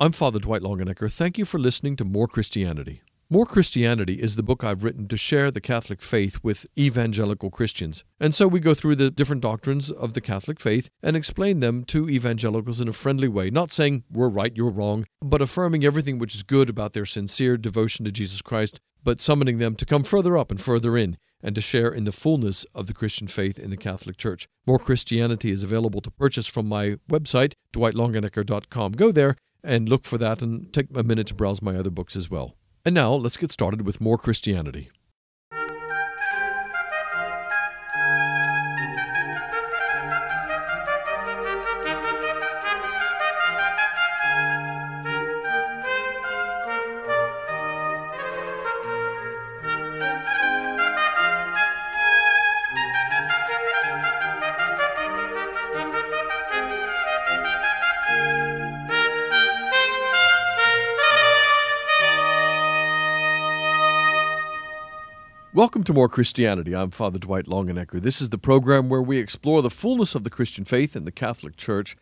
I'm Father Dwight Longenecker. Thank you for listening to More Christianity. More Christianity is the book I've written to share the Catholic faith with evangelical Christians. And so we go through the different doctrines of the Catholic faith and explain them to evangelicals in a friendly way, not saying we're right, you're wrong, but affirming everything which is good about their sincere devotion to Jesus Christ, but summoning them to come further up and further in and to share in the fullness of the Christian faith in the Catholic Church. More Christianity is available to purchase from my website, dwightlongenecker.com. Go there and look for that and take a minute to browse my other books as well. And now let's get started with more Christianity. Welcome to More Christianity. I'm Father Dwight Longenecker. This is the program where we explore the fullness of the Christian faith in the Catholic Church.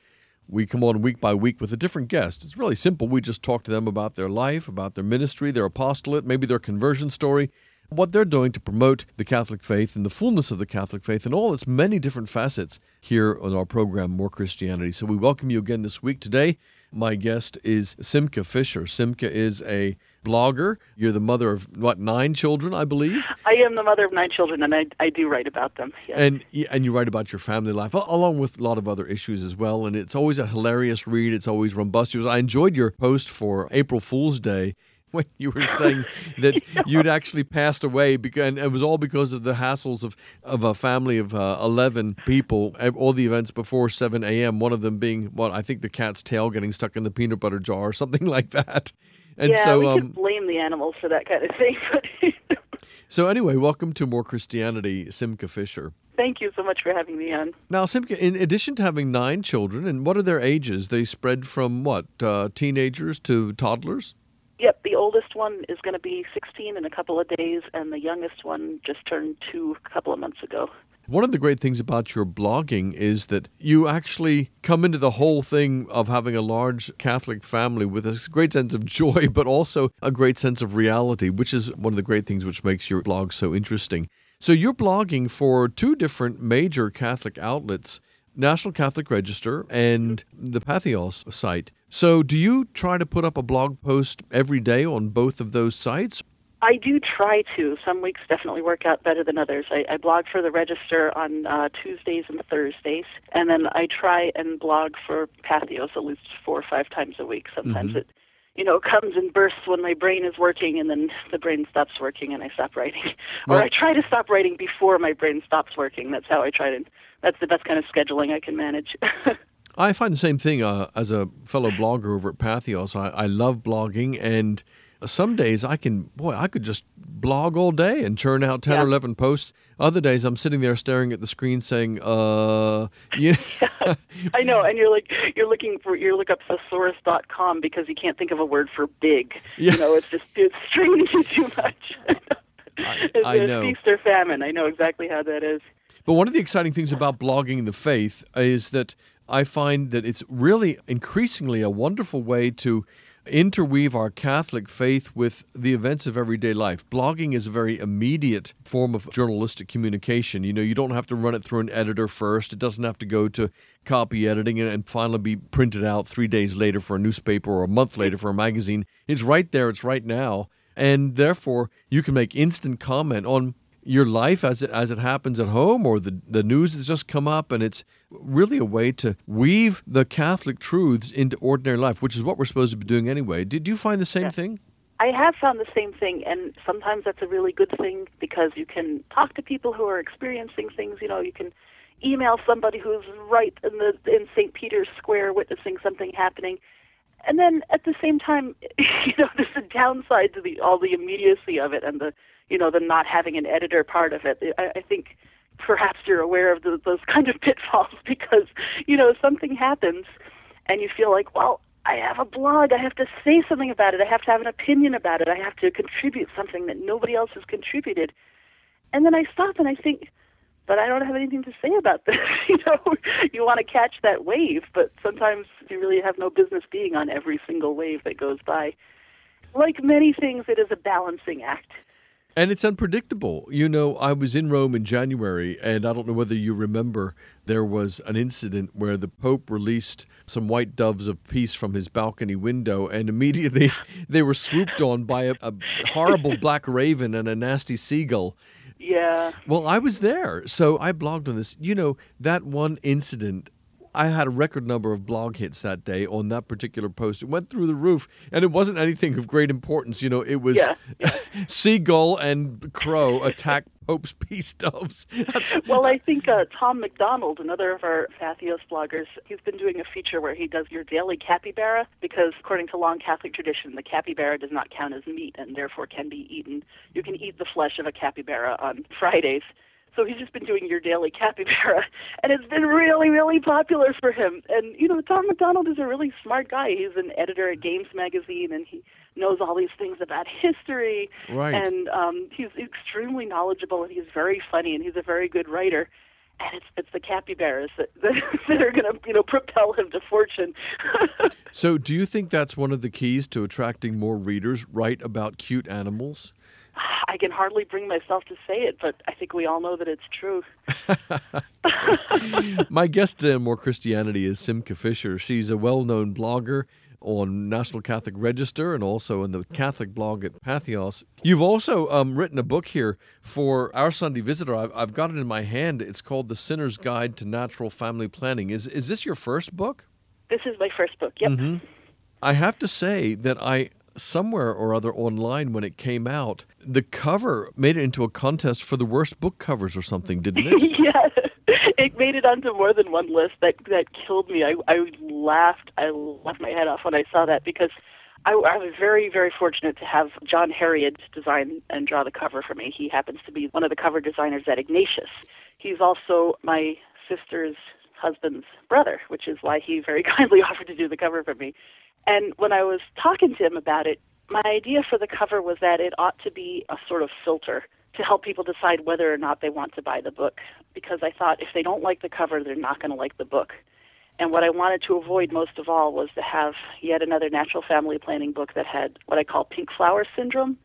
We come on week by week with a different guest. It's really simple. We just talk to them about their life, about their ministry, their apostolate, maybe their conversion story, what they're doing to promote the Catholic faith and the fullness of the Catholic faith and all its many different facets here on our program, More Christianity. So we welcome you again this week. Today, my guest is Simcha Fisher. Simcha is a blogger. You're the mother of, what, nine children, I believe? I am the mother of nine children, and I, I do write about them. Yes. And, and you write about your family life, along with a lot of other issues as well. And it's always a hilarious read. It's always rumbustious. I enjoyed your post for April Fool's Day when you were saying that you'd actually passed away because, and it was all because of the hassles of, of a family of uh, 11 people, all the events before 7 a.m., one of them being, what, I think the cat's tail getting stuck in the peanut butter jar or something like that. And yeah, so, we um, blame the animals for that kind of thing. so anyway, welcome to More Christianity, Simcha Fisher. Thank you so much for having me on. Now, Simcha, in addition to having nine children, and what are their ages? They spread from what, uh, teenagers to toddlers? Yep, one is going to be 16 in a couple of days, and the youngest one just turned two a couple of months ago. One of the great things about your blogging is that you actually come into the whole thing of having a large Catholic family with a great sense of joy, but also a great sense of reality, which is one of the great things which makes your blog so interesting. So you're blogging for two different major Catholic outlets National Catholic Register and the Patheos site. So, do you try to put up a blog post every day on both of those sites? I do try to. Some weeks definitely work out better than others. I, I blog for the Register on uh, Tuesdays and Thursdays, and then I try and blog for Patheos at least four or five times a week. Sometimes mm-hmm. it, you know, comes in bursts when my brain is working, and then the brain stops working, and I stop writing. Well, or I try to stop writing before my brain stops working. That's how I try to that's the best kind of scheduling I can manage. I find the same thing uh, as a fellow blogger over at Patheos. I, I love blogging, and some days I can, boy, I could just blog all day and churn out 10 yeah. or 11 posts. Other days I'm sitting there staring at the screen saying, uh, you know. I know. And you're like, you're looking for, you look up thesaurus.com because you can't think of a word for big. Yeah. You know, it's just, it's straining too much. I, it's I know. feast or famine. I know exactly how that is. But one of the exciting things about blogging the faith is that I find that it's really increasingly a wonderful way to interweave our Catholic faith with the events of everyday life. Blogging is a very immediate form of journalistic communication. You know, you don't have to run it through an editor first, it doesn't have to go to copy editing and finally be printed out three days later for a newspaper or a month later for a magazine. It's right there, it's right now. And therefore, you can make instant comment on your life as it as it happens at home or the the news has just come up and it's really a way to weave the Catholic truths into ordinary life, which is what we're supposed to be doing anyway. Did you find the same yeah. thing? I have found the same thing, and sometimes that's a really good thing because you can talk to people who are experiencing things. You know, you can email somebody who's right in the in St. Peter's Square witnessing something happening, and then at the same time, you know, there's a downside to the all the immediacy of it and the you know, the not having an editor part of it. I, I think perhaps you're aware of the, those kind of pitfalls because, you know, something happens and you feel like, well, I have a blog. I have to say something about it. I have to have an opinion about it. I have to contribute something that nobody else has contributed. And then I stop and I think, but I don't have anything to say about this. you know, you want to catch that wave, but sometimes you really have no business being on every single wave that goes by. Like many things, it is a balancing act. And it's unpredictable. You know, I was in Rome in January, and I don't know whether you remember, there was an incident where the Pope released some white doves of peace from his balcony window, and immediately they were swooped on by a, a horrible black raven and a nasty seagull. Yeah. Well, I was there, so I blogged on this. You know, that one incident I had a record number of blog hits that day on that particular post. It went through the roof, and it wasn't anything of great importance. You know, it was yeah, yeah. seagull and crow attack Pope's peace doves. That's well, I think uh, Tom McDonald, another of our Patheos bloggers, he's been doing a feature where he does your daily capybara because, according to long Catholic tradition, the capybara does not count as meat and therefore can be eaten. You can eat the flesh of a capybara on Fridays so he's just been doing your daily capybara, and it's been really, really popular for him. And you know, Tom McDonald is a really smart guy. He's an editor at Games Magazine, and he knows all these things about history. Right. And um, he's extremely knowledgeable, and he's very funny, and he's a very good writer. And it's it's the capybaras that that, that are going to you know propel him to fortune. so, do you think that's one of the keys to attracting more readers? Write about cute animals. I can hardly bring myself to say it, but I think we all know that it's true. My guest in More Christianity is Simcha Fisher. She's a well known blogger on National Catholic Register and also in the Catholic blog at Patheos. You've also um, written a book here for our Sunday Visitor. I've, I've got it in my hand. It's called The Sinner's Guide to Natural Family Planning. Is, is this your first book? This is my first book, yep. Mm-hmm. I have to say that I somewhere or other online when it came out, the cover made it into a contest for the worst book covers or something, didn't it? yeah. It made it onto more than one list. That that killed me. I I laughed. I laughed my head off when I saw that because I, I was very very fortunate to have John Herreid design and draw the cover for me. He happens to be one of the cover designers at Ignatius. He's also my sister's husband's brother, which is why he very kindly offered to do the cover for me. And when I was talking to him about it, my idea for the cover was that it ought to be a sort of filter to help people decide whether or not they want to buy the book. Because I thought if they don't like the cover, they're not going to like the book. And what I wanted to avoid most of all was to have yet another natural family planning book that had what I call pink flower syndrome.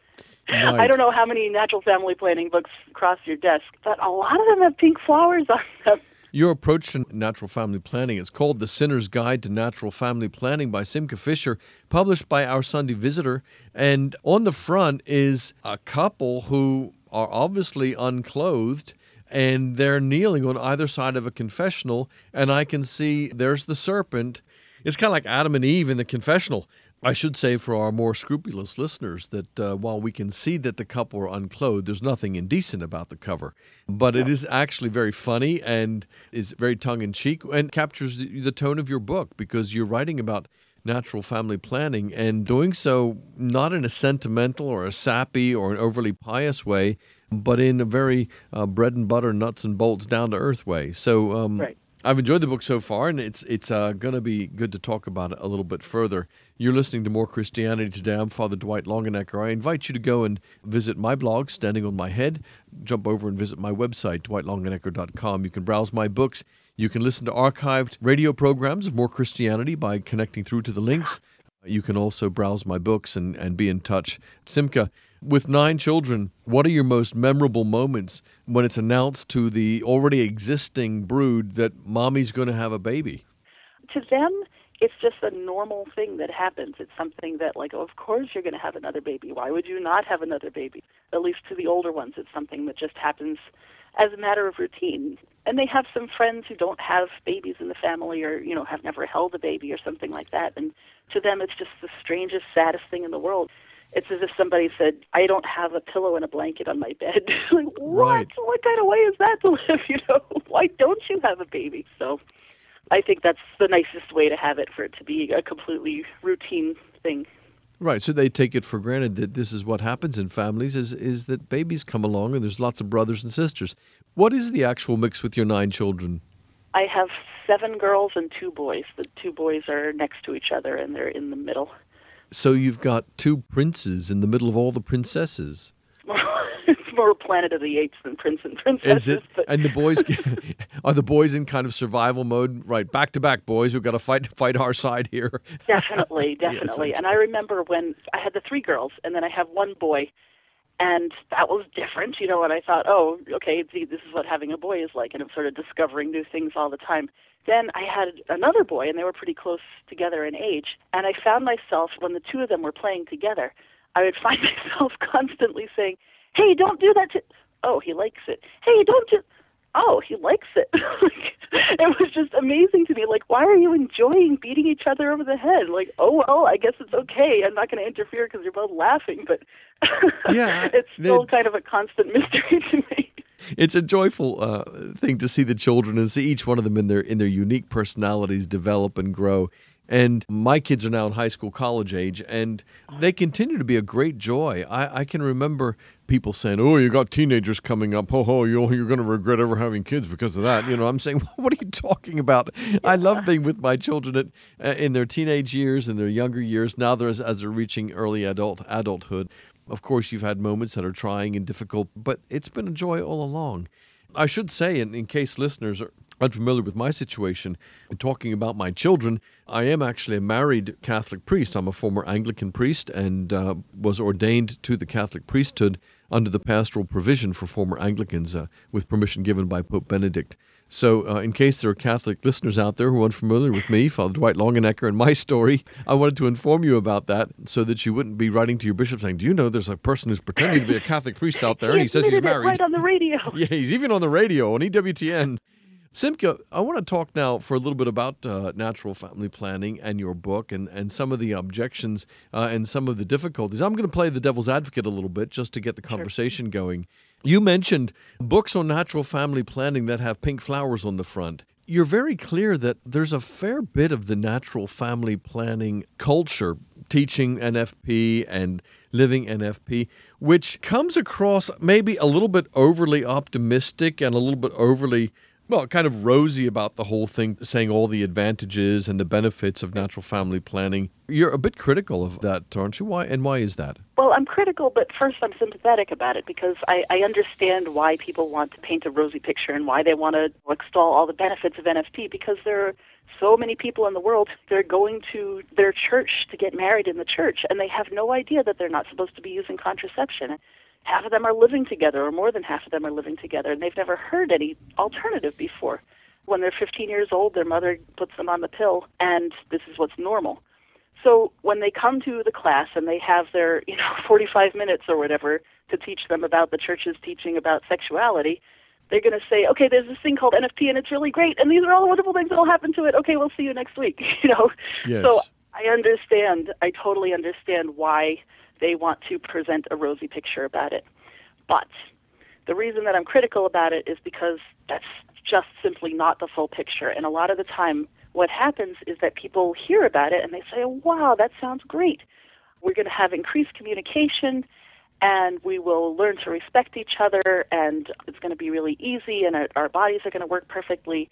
Right. I don't know how many natural family planning books cross your desk, but a lot of them have pink flowers on them. Your approach to natural family planning is called The Sinner's Guide to Natural Family Planning by Simcha Fisher, published by Our Sunday Visitor. And on the front is a couple who are obviously unclothed and they're kneeling on either side of a confessional. And I can see there's the serpent. It's kind of like Adam and Eve in the confessional. I should say for our more scrupulous listeners that uh, while we can see that the couple are unclothed, there's nothing indecent about the cover. But it is actually very funny and is very tongue in cheek and captures the, the tone of your book because you're writing about natural family planning and doing so not in a sentimental or a sappy or an overly pious way, but in a very uh, bread and butter, nuts and bolts, down to earth way. So, um, right. I've enjoyed the book so far, and it's it's uh, going to be good to talk about it a little bit further. You're listening to More Christianity today. I'm Father Dwight Longenecker. I invite you to go and visit my blog, Standing on My Head. Jump over and visit my website, dwightlongenecker.com. You can browse my books. You can listen to archived radio programs of More Christianity by connecting through to the links. You can also browse my books and, and be in touch. Simcha, with nine children, what are your most memorable moments when it's announced to the already existing brood that mommy's going to have a baby? To them, it's just a normal thing that happens. It's something that, like, oh, of course you're going to have another baby. Why would you not have another baby? At least to the older ones, it's something that just happens as a matter of routine. And they have some friends who don't have babies in the family or, you know, have never held a baby or something like that. And to them, it's just the strangest, saddest thing in the world. It's as if somebody said, "I don't have a pillow and a blanket on my bed." like, what? Right. What kind of way is that to live? You know, why don't you have a baby? So, I think that's the nicest way to have it for it to be a completely routine thing. Right, so they take it for granted that this is what happens in families is is that babies come along and there's lots of brothers and sisters. What is the actual mix with your nine children? I have seven girls and two boys. The two boys are next to each other and they're in the middle. So you've got two princes in the middle of all the princesses. it's more Planet of the Apes than Prince and Princesses. Is it? But And the boys are the boys in kind of survival mode, right? Back to back, boys. We've got to fight fight our side here. definitely, definitely. and I remember when I had the three girls, and then I have one boy, and that was different, you know. And I thought, oh, okay, see, this is what having a boy is like, and I'm sort of discovering new things all the time. Then I had another boy, and they were pretty close together in age, and I found myself when the two of them were playing together, I would find myself constantly saying, "Hey, don't do that to." Oh, he likes it. Hey, don't do. Oh, he likes it. it was just amazing to me. Like, why are you enjoying beating each other over the head? Like, oh well, I guess it's okay. I'm not going to interfere because you're both laughing. But Yeah, it's still they- kind of a constant mystery to me. It's a joyful uh, thing to see the children and see each one of them in their in their unique personalities develop and grow. And my kids are now in high school, college age, and they continue to be a great joy. I, I can remember people saying, "Oh, you got teenagers coming up. Ho ho, you're you're going to regret ever having kids because of that." You know, I'm saying, what are you talking about? I love being with my children at, uh, in their teenage years and their younger years. Now they're as, as they're reaching early adult adulthood. Of course, you've had moments that are trying and difficult, but it's been a joy all along. I should say, in, in case listeners are unfamiliar with my situation, in talking about my children, I am actually a married Catholic priest. I'm a former Anglican priest and uh, was ordained to the Catholic priesthood under the pastoral provision for former Anglicans uh, with permission given by Pope Benedict. So, uh, in case there are Catholic listeners out there who are unfamiliar with me, Father Dwight Longenecker, and my story, I wanted to inform you about that so that you wouldn't be writing to your bishop saying, Do you know there's a person who's pretending to be a Catholic priest out there and he says he's married? right on the radio. Yeah, he's even on the radio on EWTN. Simcha, I want to talk now for a little bit about uh, natural family planning and your book and, and some of the objections uh, and some of the difficulties. I'm going to play the devil's advocate a little bit just to get the conversation going. You mentioned books on natural family planning that have pink flowers on the front. You're very clear that there's a fair bit of the natural family planning culture, teaching NFP and living NFP, which comes across maybe a little bit overly optimistic and a little bit overly well, kind of rosy about the whole thing, saying all the advantages and the benefits of natural family planning. You're a bit critical of that, aren't you? Why and why is that? Well, I'm critical, but first I'm sympathetic about it because I, I understand why people want to paint a rosy picture and why they want to extol all the benefits of NFP because there are so many people in the world they're going to their church to get married in the church and they have no idea that they're not supposed to be using contraception. Half of them are living together, or more than half of them are living together, and they've never heard any alternative before. When they're 15 years old, their mother puts them on the pill, and this is what's normal. So when they come to the class and they have their, you know, 45 minutes or whatever to teach them about the church's teaching about sexuality, they're going to say, okay, there's this thing called NFP and it's really great, and these are all the wonderful things that will happen to it. Okay, we'll see you next week. You know, Yes. so I understand. I totally understand why they want to present a rosy picture about it. But the reason that I'm critical about it is because that's just simply not the full picture. And a lot of the time, what happens is that people hear about it and they say, wow, that sounds great. We're going to have increased communication and we will learn to respect each other and it's going to be really easy and our bodies are going to work perfectly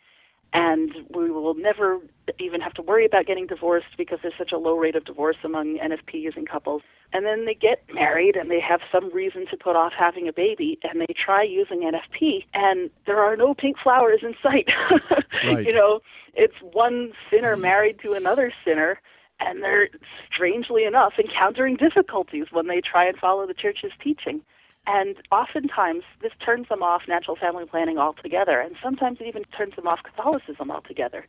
and we will never even have to worry about getting divorced because there's such a low rate of divorce among NFP using couples. And then they get married and they have some reason to put off having a baby and they try using NFP and there are no pink flowers in sight. Right. You know, it's one sinner married to another sinner and they're strangely enough encountering difficulties when they try and follow the church's teaching. And oftentimes, this turns them off natural family planning altogether, and sometimes it even turns them off Catholicism altogether.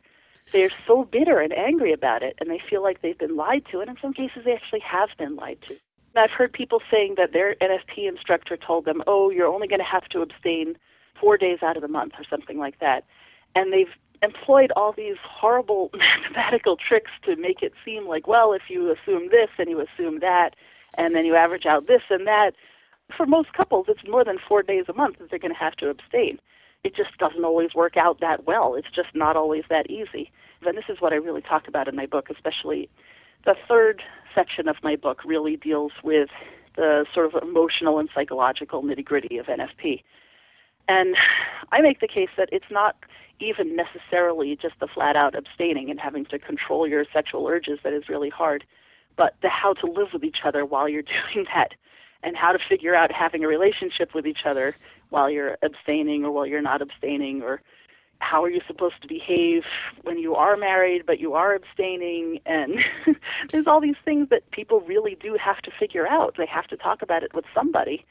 They're so bitter and angry about it, and they feel like they've been lied to, and in some cases, they actually have been lied to. And I've heard people saying that their NFP instructor told them, oh, you're only going to have to abstain four days out of the month or something like that. And they've employed all these horrible mathematical tricks to make it seem like, well, if you assume this and you assume that, and then you average out this and that, for most couples, it's more than four days a month that they're going to have to abstain. It just doesn't always work out that well. It's just not always that easy. And this is what I really talk about in my book, especially the third section of my book really deals with the sort of emotional and psychological nitty gritty of NFP. And I make the case that it's not even necessarily just the flat out abstaining and having to control your sexual urges that is really hard, but the how to live with each other while you're doing that and how to figure out having a relationship with each other while you're abstaining or while you're not abstaining or how are you supposed to behave when you are married but you are abstaining and there's all these things that people really do have to figure out. They have to talk about it with somebody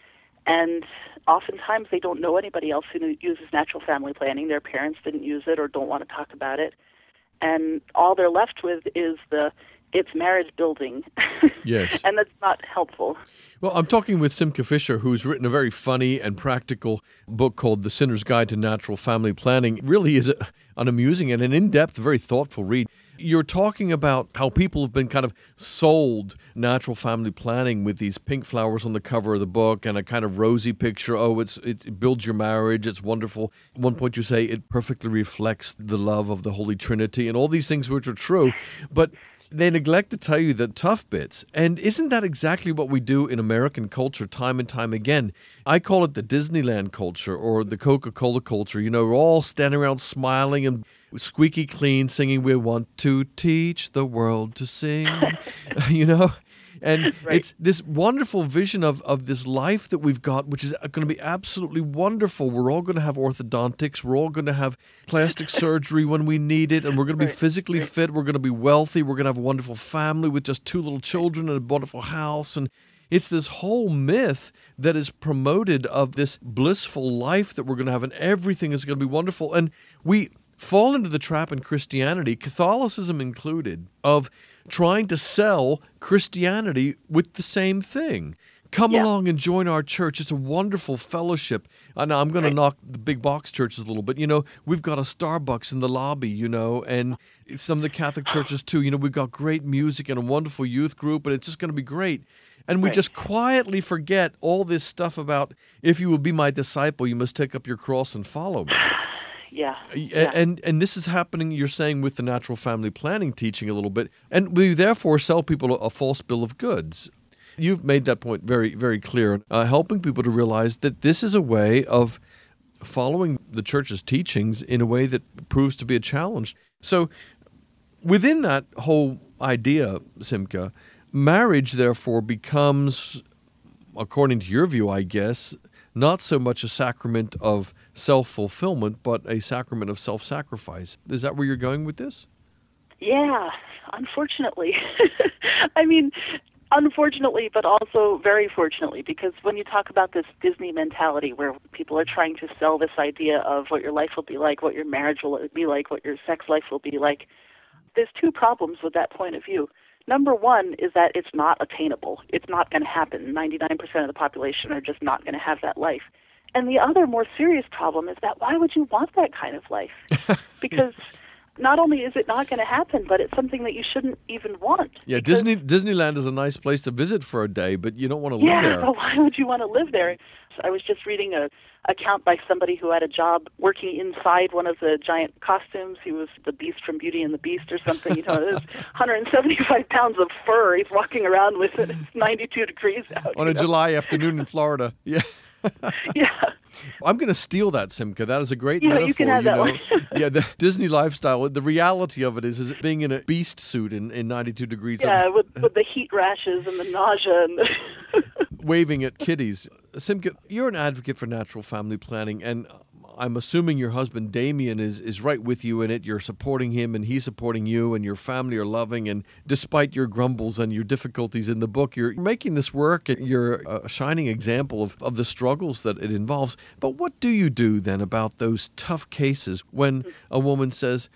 and oftentimes they don't know anybody else who uses natural family planning. Their parents didn't use it or don't want to talk about it. And all they're left with is the it's marriage building. Yes. and that's not helpful. Well, I'm talking with Simcha Fisher, who's written a very funny and practical book called The Sinner's Guide to Natural Family Planning. It really is an amusing and an in depth, very thoughtful read. You're talking about how people have been kind of sold natural family planning with these pink flowers on the cover of the book and a kind of rosy picture. Oh, it's it builds your marriage. It's wonderful. At one point, you say it perfectly reflects the love of the Holy Trinity and all these things, which are true. But they neglect to tell you the tough bits. And isn't that exactly what we do in American culture time and time again? I call it the Disneyland culture or the Coca Cola culture. You know, we're all standing around smiling and squeaky clean, singing, We want to teach the world to sing. you know? And right. it's this wonderful vision of, of this life that we've got, which is going to be absolutely wonderful. We're all going to have orthodontics. We're all going to have plastic surgery when we need it. And we're going to be right. physically right. fit. We're going to be wealthy. We're going to have a wonderful family with just two little children and a wonderful house. And it's this whole myth that is promoted of this blissful life that we're going to have, and everything is going to be wonderful. And we fall into the trap in Christianity, Catholicism included, of trying to sell Christianity with the same thing. Come yeah. along and join our church. It's a wonderful fellowship. I know I'm going right. to knock the big box churches a little bit. You know, we've got a Starbucks in the lobby, you know, and some of the Catholic churches too. You know, we've got great music and a wonderful youth group, and it's just going to be great. And we right. just quietly forget all this stuff about if you will be my disciple, you must take up your cross and follow me. Yeah. yeah. And and this is happening. You're saying with the natural family planning teaching a little bit, and we therefore sell people a, false bill of goods. You've made that point very very clear, uh, helping people to realize that this is a way of following the church's teachings in a way that proves to be a challenge. So, within that whole idea, Simcha, marriage therefore becomes, according to your view, I guess, not so much a sacrament of self fulfillment, but a sacrament of self sacrifice. Is that where you're going with this? Yeah, unfortunately. I mean, unfortunately, but also very fortunately, because when you talk about this Disney mentality where people are trying to sell this idea of what your life will be like, what your marriage will be like, what your sex life will be like, there's two problems with that point of view. Number one is that it's not attainable. It's not going to happen. 99% of the population are just not going to have that life. And the other more serious problem is that why would you want that kind of life? Because yes. Not only is it not going to happen, but it's something that you shouldn't even want. Yeah, Disney Disneyland is a nice place to visit for a day, but you don't want to live yeah, there. Yeah, why would you want to live there? I was just reading a account by somebody who had a job working inside one of the giant costumes. He was the Beast from Beauty and the Beast or something. You know, it was 175 pounds of fur. He's walking around with it. It's 92 degrees out. On a know? July afternoon in Florida. Yeah. yeah. I'm going to steal that, Simcha. That is a great yeah, metaphor. You can have you that know? one. yeah, the Disney lifestyle. The reality of it is, is being in a beast suit in, in 92 degrees. Yeah, with, with the heat rashes and the nausea and the waving at kitties. Simcha, you're an advocate for natural family planning, and I'm assuming your husband Damien is, is right with you in it. You're supporting him and he's supporting you, and your family are loving. And despite your grumbles and your difficulties in the book, you're making this work. You're a shining example of, of the struggles that it involves. But what do you do then about those tough cases when a woman says,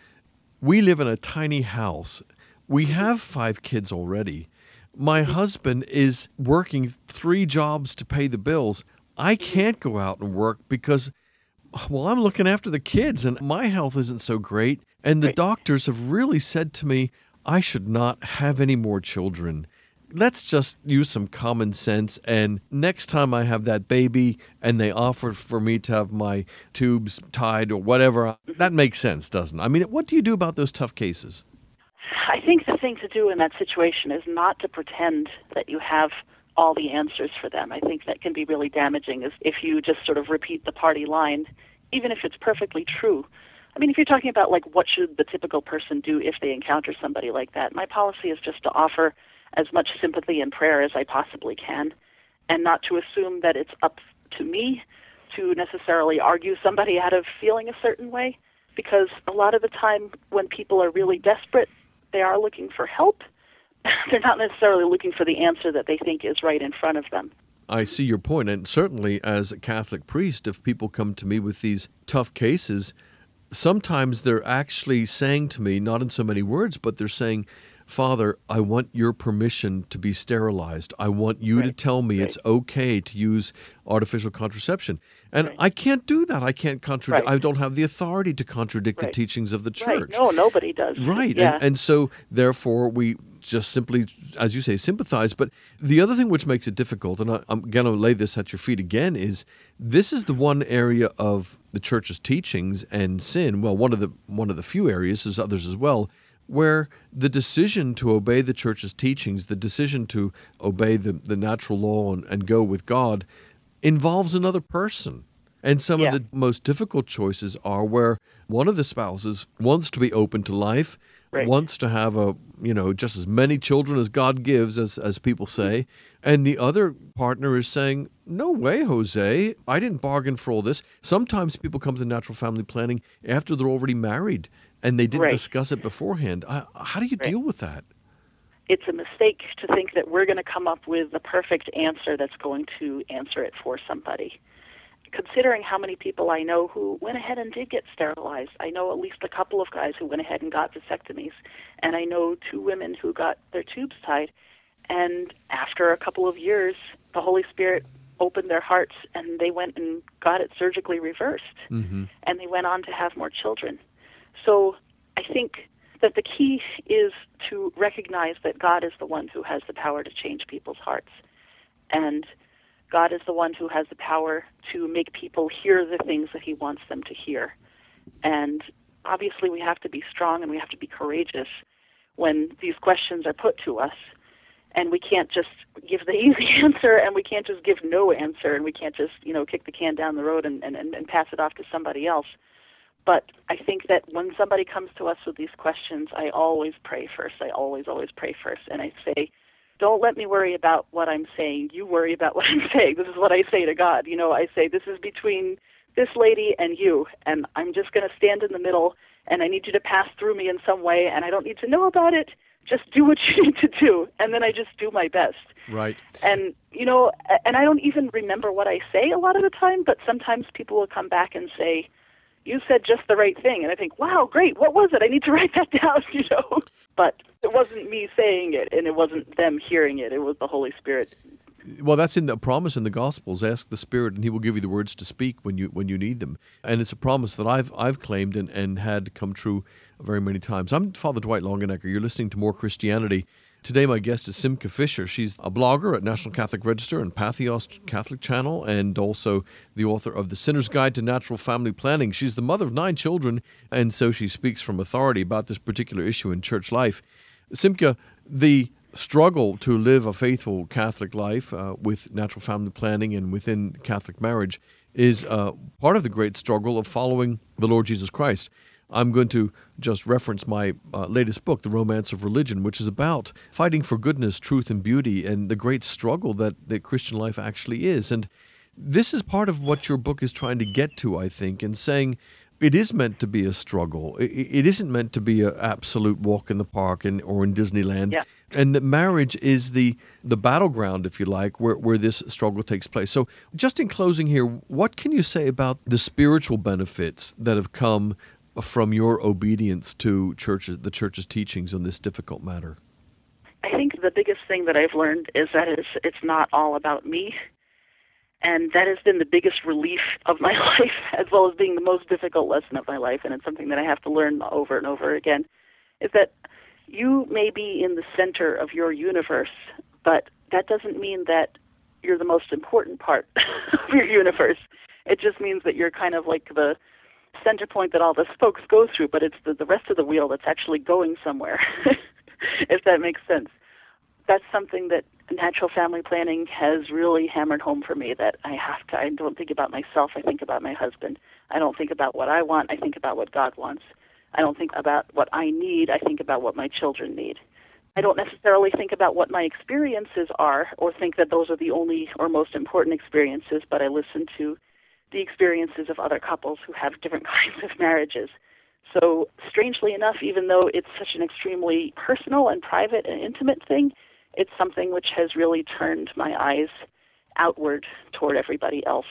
We live in a tiny house, we have five kids already. My husband is working three jobs to pay the bills. I can't go out and work because well, I'm looking after the kids and my health isn't so great. And the right. doctors have really said to me, I should not have any more children. Let's just use some common sense. And next time I have that baby and they offer for me to have my tubes tied or whatever, that makes sense, doesn't it? I mean, what do you do about those tough cases? I think the thing to do in that situation is not to pretend that you have all the answers for them. I think that can be really damaging is if you just sort of repeat the party line, even if it's perfectly true. I mean, if you're talking about like what should the typical person do if they encounter somebody like that, my policy is just to offer as much sympathy and prayer as I possibly can and not to assume that it's up to me to necessarily argue somebody out of feeling a certain way because a lot of the time when people are really desperate, they are looking for help. They're not necessarily looking for the answer that they think is right in front of them. I see your point, and certainly as a Catholic priest, if people come to me with these tough cases, sometimes they're actually saying to me, not in so many words, but they're saying, Father, I want your permission to be sterilized. I want you right. to tell me right. it's okay to use artificial contraception. And right. I can't do that. I can't contradict. I don't have the authority to contradict the teachings of the church. No, nobody does. Right. Yeah. And, and so, therefore, we just simply, as you say, sympathize. But the other thing which makes it difficult, and I, I'm going to lay this at your feet again, is this is the one area of the church's teachings and sin. Well, one of the one of the few areas, there's others as well, where the decision to obey the church's teachings, the decision to obey the, the natural law and, and go with God, involves another person. And some yeah. of the most difficult choices are where one of the spouses wants to be open to life, right. wants to have a you know just as many children as God gives, as as people mm-hmm. say, and the other partner is saying, "No way, Jose! I didn't bargain for all this." Sometimes people come to natural family planning after they're already married and they didn't right. discuss it beforehand. How do you right. deal with that? It's a mistake to think that we're going to come up with the perfect answer that's going to answer it for somebody considering how many people I know who went ahead and did get sterilized, I know at least a couple of guys who went ahead and got vasectomies, and I know two women who got their tubes tied. And after a couple of years, the Holy Spirit opened their hearts and they went and got it surgically reversed. Mm-hmm. And they went on to have more children. So I think that the key is to recognize that God is the one who has the power to change people's hearts. And God is the one who has the power to make people hear the things that He wants them to hear. And obviously, we have to be strong and we have to be courageous when these questions are put to us. And we can't just give the easy answer and we can't just give no answer and we can't just, you know, kick the can down the road and, and, and pass it off to somebody else. But I think that when somebody comes to us with these questions, I always pray first. I always, always pray first. And I say, don't let me worry about what I'm saying. You worry about what I'm saying. This is what I say to God. You know, I say, this is between this lady and you, and I'm just going to stand in the middle, and I need you to pass through me in some way, and I don't need to know about it. Just do what you need to do, and then I just do my best. Right. And, you know, and I don't even remember what I say a lot of the time, but sometimes people will come back and say, you said just the right thing. And i think wow great what was it? I need to write that down you know? But it wasn't me saying it and it wasn't them hearing it. It was the holy spirit. Well that's in the promise in the gospels. Ask the spirit and he will give you the words to speak when you when you need them. And it's a promise that i've i've claimed and, and had come true very many times. I'm father dwight longenecker. You're listening to more christianity Today, my guest is Simcha Fisher. She's a blogger at National Catholic Register and Patheos Catholic Channel, and also the author of The Sinner's Guide to Natural Family Planning. She's the mother of nine children, and so she speaks from authority about this particular issue in church life. Simcha, the struggle to live a faithful Catholic life uh, with natural family planning and within Catholic marriage is uh, part of the great struggle of following the Lord Jesus Christ. I'm going to just reference my uh, latest book, The Romance of Religion, which is about fighting for goodness, truth, and beauty, and the great struggle that, that Christian life actually is. And this is part of what your book is trying to get to, I think, in saying it is meant to be a struggle. It, it isn't meant to be an absolute walk in the park in, or in Disneyland. Yeah. And that marriage is the the battleground, if you like, where, where this struggle takes place. So, just in closing here, what can you say about the spiritual benefits that have come from your obedience to churches, the church's teachings on this difficult matter? I think the biggest thing that I've learned is that it's it's not all about me, and that has been the biggest relief of my life, as well as being the most difficult lesson of my life. And it's something that I have to learn over and over again. Is that you may be in the center of your universe, but that doesn't mean that you're the most important part of your universe. It just means that you're kind of like the center point that all the spokes go through, but it's the, the rest of the wheel that's actually going somewhere, if that makes sense. That's something that natural family planning has really hammered home for me that I have to, I don't think about myself, I think about my husband. I don't think about what I want, I think about what God wants. I don't think about what I need, I think about what my children need. I don't necessarily think about what my experiences are or think that those are the only or most important experiences, but I listen to the experiences of other couples who have different kinds of marriages. So, strangely enough, even though it's such an extremely personal and private and intimate thing, it's something which has really turned my eyes outward toward everybody else.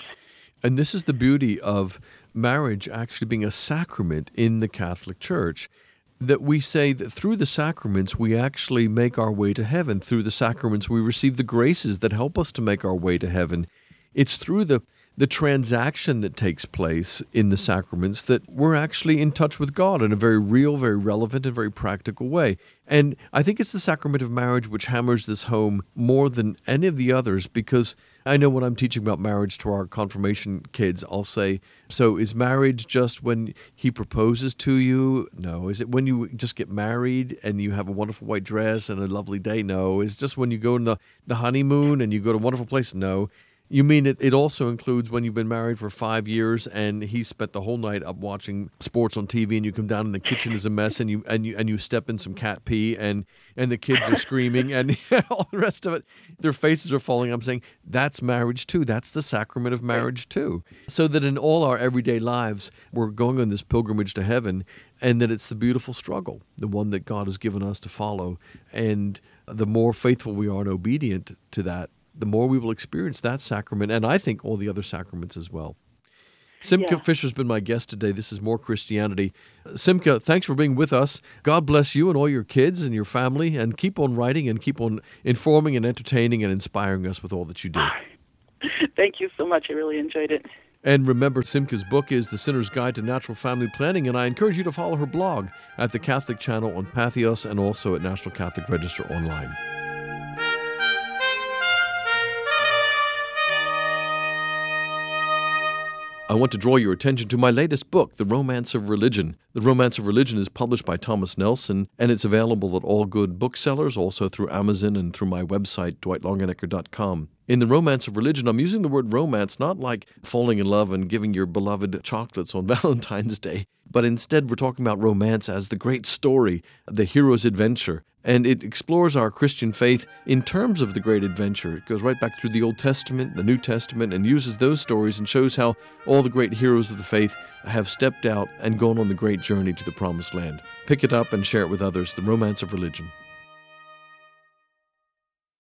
And this is the beauty of marriage actually being a sacrament in the Catholic Church. That we say that through the sacraments, we actually make our way to heaven. Through the sacraments, we receive the graces that help us to make our way to heaven. It's through the the transaction that takes place in the sacraments that we're actually in touch with God in a very real, very relevant, and very practical way. And I think it's the sacrament of marriage which hammers this home more than any of the others because I know when I'm teaching about marriage to our confirmation kids, I'll say, So is marriage just when he proposes to you? No. Is it when you just get married and you have a wonderful white dress and a lovely day? No. Is just when you go on the, the honeymoon and you go to a wonderful place? No. You mean it, it also includes when you've been married for five years and he spent the whole night up watching sports on TV and you come down and the kitchen is a mess and you and you and you step in some cat pee and and the kids are screaming and all the rest of it. Their faces are falling. I'm saying that's marriage too. That's the sacrament of marriage too. So that in all our everyday lives we're going on this pilgrimage to heaven and that it's the beautiful struggle the one that God has given us to follow. And the more faithful we are and obedient to that the more we will experience that sacrament, and I think all the other sacraments as well. Simcha yeah. Fisher's been my guest today. This is More Christianity. Simcha, thanks for being with us. God bless you and all your kids and your family, and keep on writing and keep on informing and entertaining and inspiring us with all that you do. Thank you so much. I really enjoyed it. And remember, Simcha's book is The Sinner's Guide to Natural Family Planning, and I encourage you to follow her blog at the Catholic Channel on Patheos and also at National Catholic Register online. I want to draw your attention to my latest book, The Romance of Religion. The Romance of Religion is published by Thomas Nelson, and it's available at all good booksellers, also through Amazon and through my website, dwightlongenecker.com. In The Romance of Religion, I'm using the word romance not like falling in love and giving your beloved chocolates on Valentine's Day, but instead we're talking about romance as the great story, the hero's adventure. And it explores our Christian faith in terms of the great adventure. It goes right back through the Old Testament, the New Testament, and uses those stories and shows how all the great heroes of the faith have stepped out and gone on the great journey to the promised land. Pick it up and share it with others. The Romance of Religion.